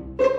Bye.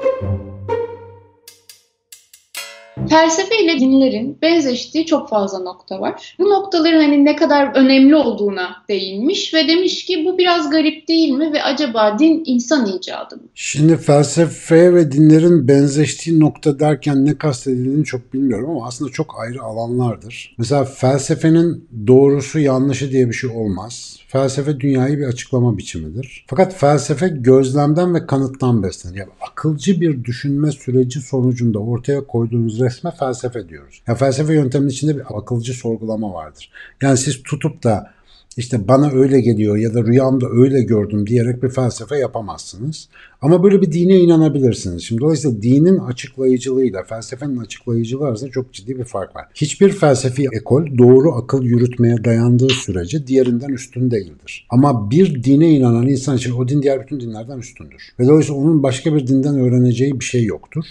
Felsefe ile dinlerin benzeştiği çok fazla nokta var. Bu noktaların hani ne kadar önemli olduğuna değinmiş ve demiş ki bu biraz garip değil mi ve acaba din insan icadı mı? Şimdi felsefe ve dinlerin benzeştiği nokta derken ne kastedildiğini çok bilmiyorum ama aslında çok ayrı alanlardır. Mesela felsefenin doğrusu yanlışı diye bir şey olmaz. Felsefe dünyayı bir açıklama biçimidir. Fakat felsefe gözlemden ve kanıttan beslenir. Yani akılcı bir düşünme süreci sonucunda ortaya koyduğunuz resme felsefe diyoruz. Yani felsefe yönteminin içinde bir akılcı sorgulama vardır. Yani siz tutup da işte bana öyle geliyor ya da rüyamda öyle gördüm diyerek bir felsefe yapamazsınız. Ama böyle bir dine inanabilirsiniz. Şimdi dolayısıyla dinin açıklayıcılığıyla felsefenin açıklayıcılığı arasında çok ciddi bir fark var. Hiçbir felsefi ekol doğru akıl yürütmeye dayandığı sürece diğerinden üstün değildir. Ama bir dine inanan insan için o din diğer bütün dinlerden üstündür. Ve dolayısıyla onun başka bir dinden öğreneceği bir şey yoktur.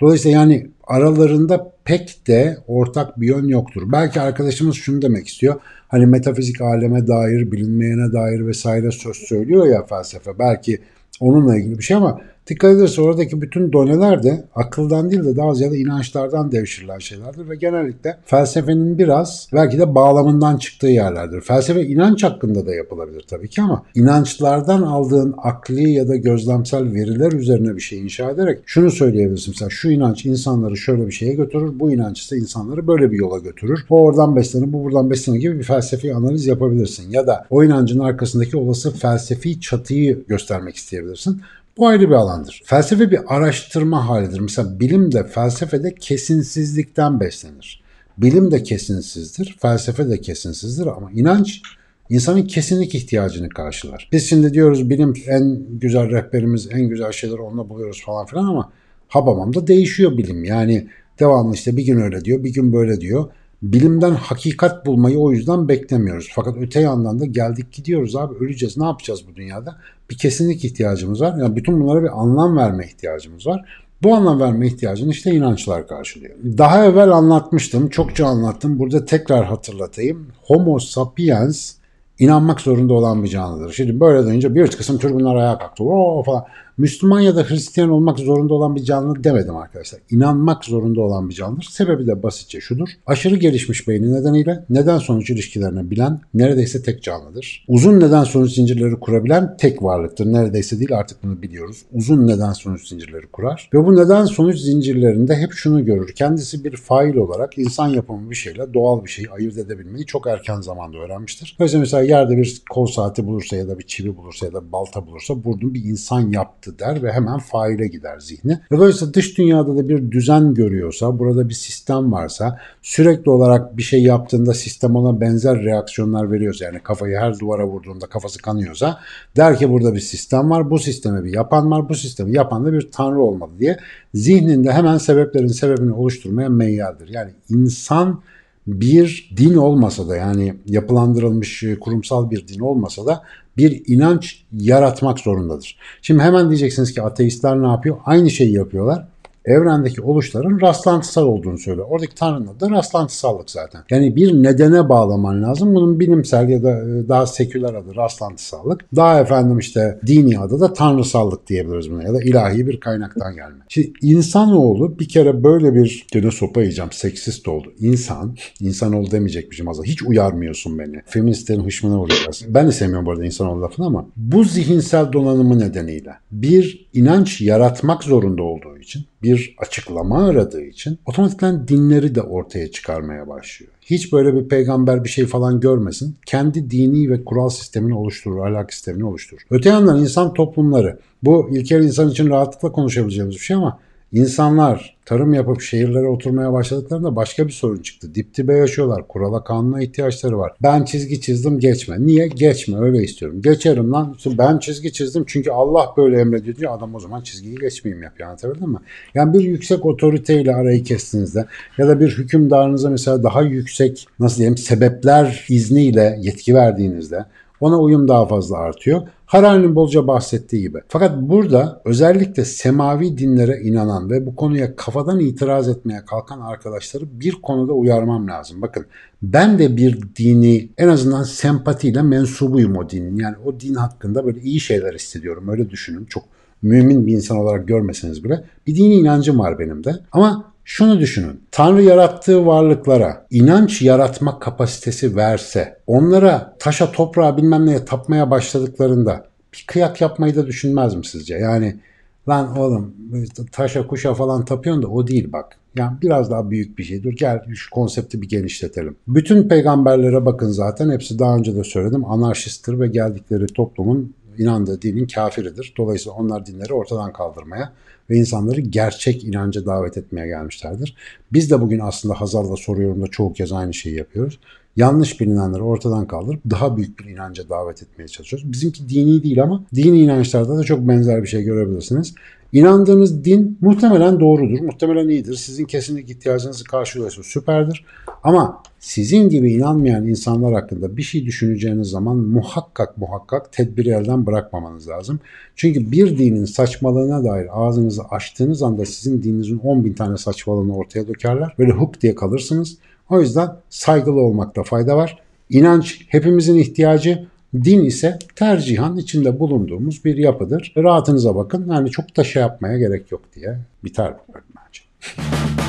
Dolayısıyla yani aralarında pek de ortak bir yön yoktur. Belki arkadaşımız şunu demek istiyor. Hani metafizik aleme dair, bilinmeyene dair vesaire söz söylüyor ya felsefe. Belki onunla ilgili bir şey ama Dikkat ederse oradaki bütün doneler de akıldan değil de daha ziyade inançlardan devşirilen şeylerdir ve genellikle felsefenin biraz belki de bağlamından çıktığı yerlerdir. Felsefe inanç hakkında da yapılabilir tabii ki ama inançlardan aldığın akli ya da gözlemsel veriler üzerine bir şey inşa ederek şunu söyleyebilirsin. Mesela şu inanç insanları şöyle bir şeye götürür, bu inanç ise insanları böyle bir yola götürür. O oradan beslenir, bu buradan beslenir gibi bir felsefi analiz yapabilirsin. Ya da o inancın arkasındaki olası felsefi çatıyı göstermek isteyebilirsin. Bu ayrı bir alandır. Felsefe bir araştırma halidir. Mesela bilim de felsefe de kesinsizlikten beslenir. Bilim de kesinsizdir, felsefe de kesinsizdir ama inanç insanın kesinlik ihtiyacını karşılar. Biz şimdi diyoruz bilim en güzel rehberimiz, en güzel şeyleri onunla buluyoruz falan filan ama habamamda değişiyor bilim. Yani devamlı işte bir gün öyle diyor, bir gün böyle diyor bilimden hakikat bulmayı o yüzden beklemiyoruz. Fakat öte yandan da geldik gidiyoruz abi öleceğiz ne yapacağız bu dünyada? Bir kesinlik ihtiyacımız var. Yani bütün bunlara bir anlam verme ihtiyacımız var. Bu anlam verme ihtiyacını işte inançlar karşılıyor. Daha evvel anlatmıştım, çokça anlattım. Burada tekrar hatırlatayım. Homo sapiens inanmak zorunda olan bir canlıdır. Şimdi böyle deyince bir kısım türbünler ayağa kalktı. Oo falan. Müslüman ya da Hristiyan olmak zorunda olan bir canlı demedim arkadaşlar. İnanmak zorunda olan bir canlıdır. Sebebi de basitçe şudur. Aşırı gelişmiş beyni nedeniyle neden sonuç ilişkilerini bilen neredeyse tek canlıdır. Uzun neden sonuç zincirleri kurabilen tek varlıktır. Neredeyse değil artık bunu biliyoruz. Uzun neden sonuç zincirleri kurar. Ve bu neden sonuç zincirlerinde hep şunu görür. Kendisi bir fail olarak insan yapımı bir şeyle doğal bir şeyi ayırt edebilmeyi çok erken zamanda öğrenmiştir. Mesela mesela yerde bir kol saati bulursa ya da bir çivi bulursa ya da balta bulursa bunu bir insan yaptı yaptı der ve hemen faile gider zihni. Ve dolayısıyla dış dünyada da bir düzen görüyorsa, burada bir sistem varsa, sürekli olarak bir şey yaptığında sistem ona benzer reaksiyonlar veriyorsa, yani kafayı her duvara vurduğunda kafası kanıyorsa, der ki burada bir sistem var, bu sisteme bir yapan var, bu sistemi yapan da bir tanrı olmalı diye zihninde hemen sebeplerin sebebini oluşturmaya meyyaldir. Yani insan bir din olmasa da yani yapılandırılmış kurumsal bir din olmasa da bir inanç yaratmak zorundadır. Şimdi hemen diyeceksiniz ki ateistler ne yapıyor? Aynı şeyi yapıyorlar evrendeki oluşların rastlantısal olduğunu söylüyor. Oradaki Tanrı'nın adı rastlantısallık zaten. Yani bir nedene bağlaman lazım. Bunun bilimsel ya da e, daha seküler adı rastlantısallık. Daha efendim işte dini adı da tanrısallık diyebiliriz buna ya da ilahi bir kaynaktan gelme. Şimdi insanoğlu bir kere böyle bir gene sopa yiyeceğim seksist oldu. İnsan, insanoğlu demeyecekmişim aslında. Hiç uyarmıyorsun beni. Feministlerin hışmına vuracağız. Ben de sevmiyorum bu arada insanoğlu lafını ama bu zihinsel donanımı nedeniyle bir inanç yaratmak zorunda olduğu için bir açıklama aradığı için otomatikten dinleri de ortaya çıkarmaya başlıyor. Hiç böyle bir peygamber bir şey falan görmesin. Kendi dini ve kural sistemini oluşturur, ahlak sistemini oluşturur. Öte yandan insan toplumları, bu ilkel insan için rahatlıkla konuşabileceğimiz bir şey ama İnsanlar tarım yapıp şehirlere oturmaya başladıklarında başka bir sorun çıktı. Dip dibe yaşıyorlar. Kurala kanuna ihtiyaçları var. Ben çizgi çizdim geçme. Niye? Geçme öyle istiyorum. Geçerim lan. Ben çizgi çizdim çünkü Allah böyle emrediyor diyor. Adam o zaman çizgiyi geçmeyeyim yapıyor. Anlatabildim mi? Yani bir yüksek otoriteyle arayı kestiğinizde ya da bir hükümdarınıza mesela daha yüksek nasıl diyeyim sebepler izniyle yetki verdiğinizde ona uyum daha fazla artıyor. Harari'nin bolca bahsettiği gibi. Fakat burada özellikle semavi dinlere inanan ve bu konuya kafadan itiraz etmeye kalkan arkadaşları bir konuda uyarmam lazım. Bakın ben de bir dini en azından sempatiyle mensubuyum o dinin. Yani o din hakkında böyle iyi şeyler hissediyorum. Öyle düşünün. Çok mümin bir insan olarak görmeseniz bile bir dini inancım var benim de. Ama şunu düşünün. Tanrı yarattığı varlıklara inanç yaratma kapasitesi verse, onlara taşa toprağa bilmem neye tapmaya başladıklarında bir kıyak yapmayı da düşünmez mi sizce? Yani lan oğlum taşa kuşa falan tapıyorsun da o değil bak. Yani biraz daha büyük bir şey. Dur gel şu konsepti bir genişletelim. Bütün peygamberlere bakın zaten hepsi daha önce de söyledim anarşisttir ve geldikleri toplumun inandığı dinin kafiridir. Dolayısıyla onlar dinleri ortadan kaldırmaya ve insanları gerçek inanca davet etmeye gelmişlerdir. Biz de bugün aslında Hazar'da soruyorum da çoğu kez aynı şeyi yapıyoruz. Yanlış bilinenleri ortadan kaldırıp daha büyük bir inanca davet etmeye çalışıyoruz. Bizimki dini değil ama dini inançlarda da çok benzer bir şey görebilirsiniz. İnandığınız din muhtemelen doğrudur, muhtemelen iyidir. Sizin kesinlikle ihtiyacınızı karşılıyorsa süperdir. Ama sizin gibi inanmayan insanlar hakkında bir şey düşüneceğiniz zaman muhakkak muhakkak tedbiri elden bırakmamanız lazım. Çünkü bir dinin saçmalığına dair ağzınızı açtığınız anda sizin dininizin 10 bin tane saçmalığını ortaya dökerler. Böyle huk diye kalırsınız. O yüzden saygılı olmakta fayda var. İnanç hepimizin ihtiyacı. Din ise tercihan içinde bulunduğumuz bir yapıdır. Rahatınıza bakın. Yani çok da şey yapmaya gerek yok diye biter bu bence.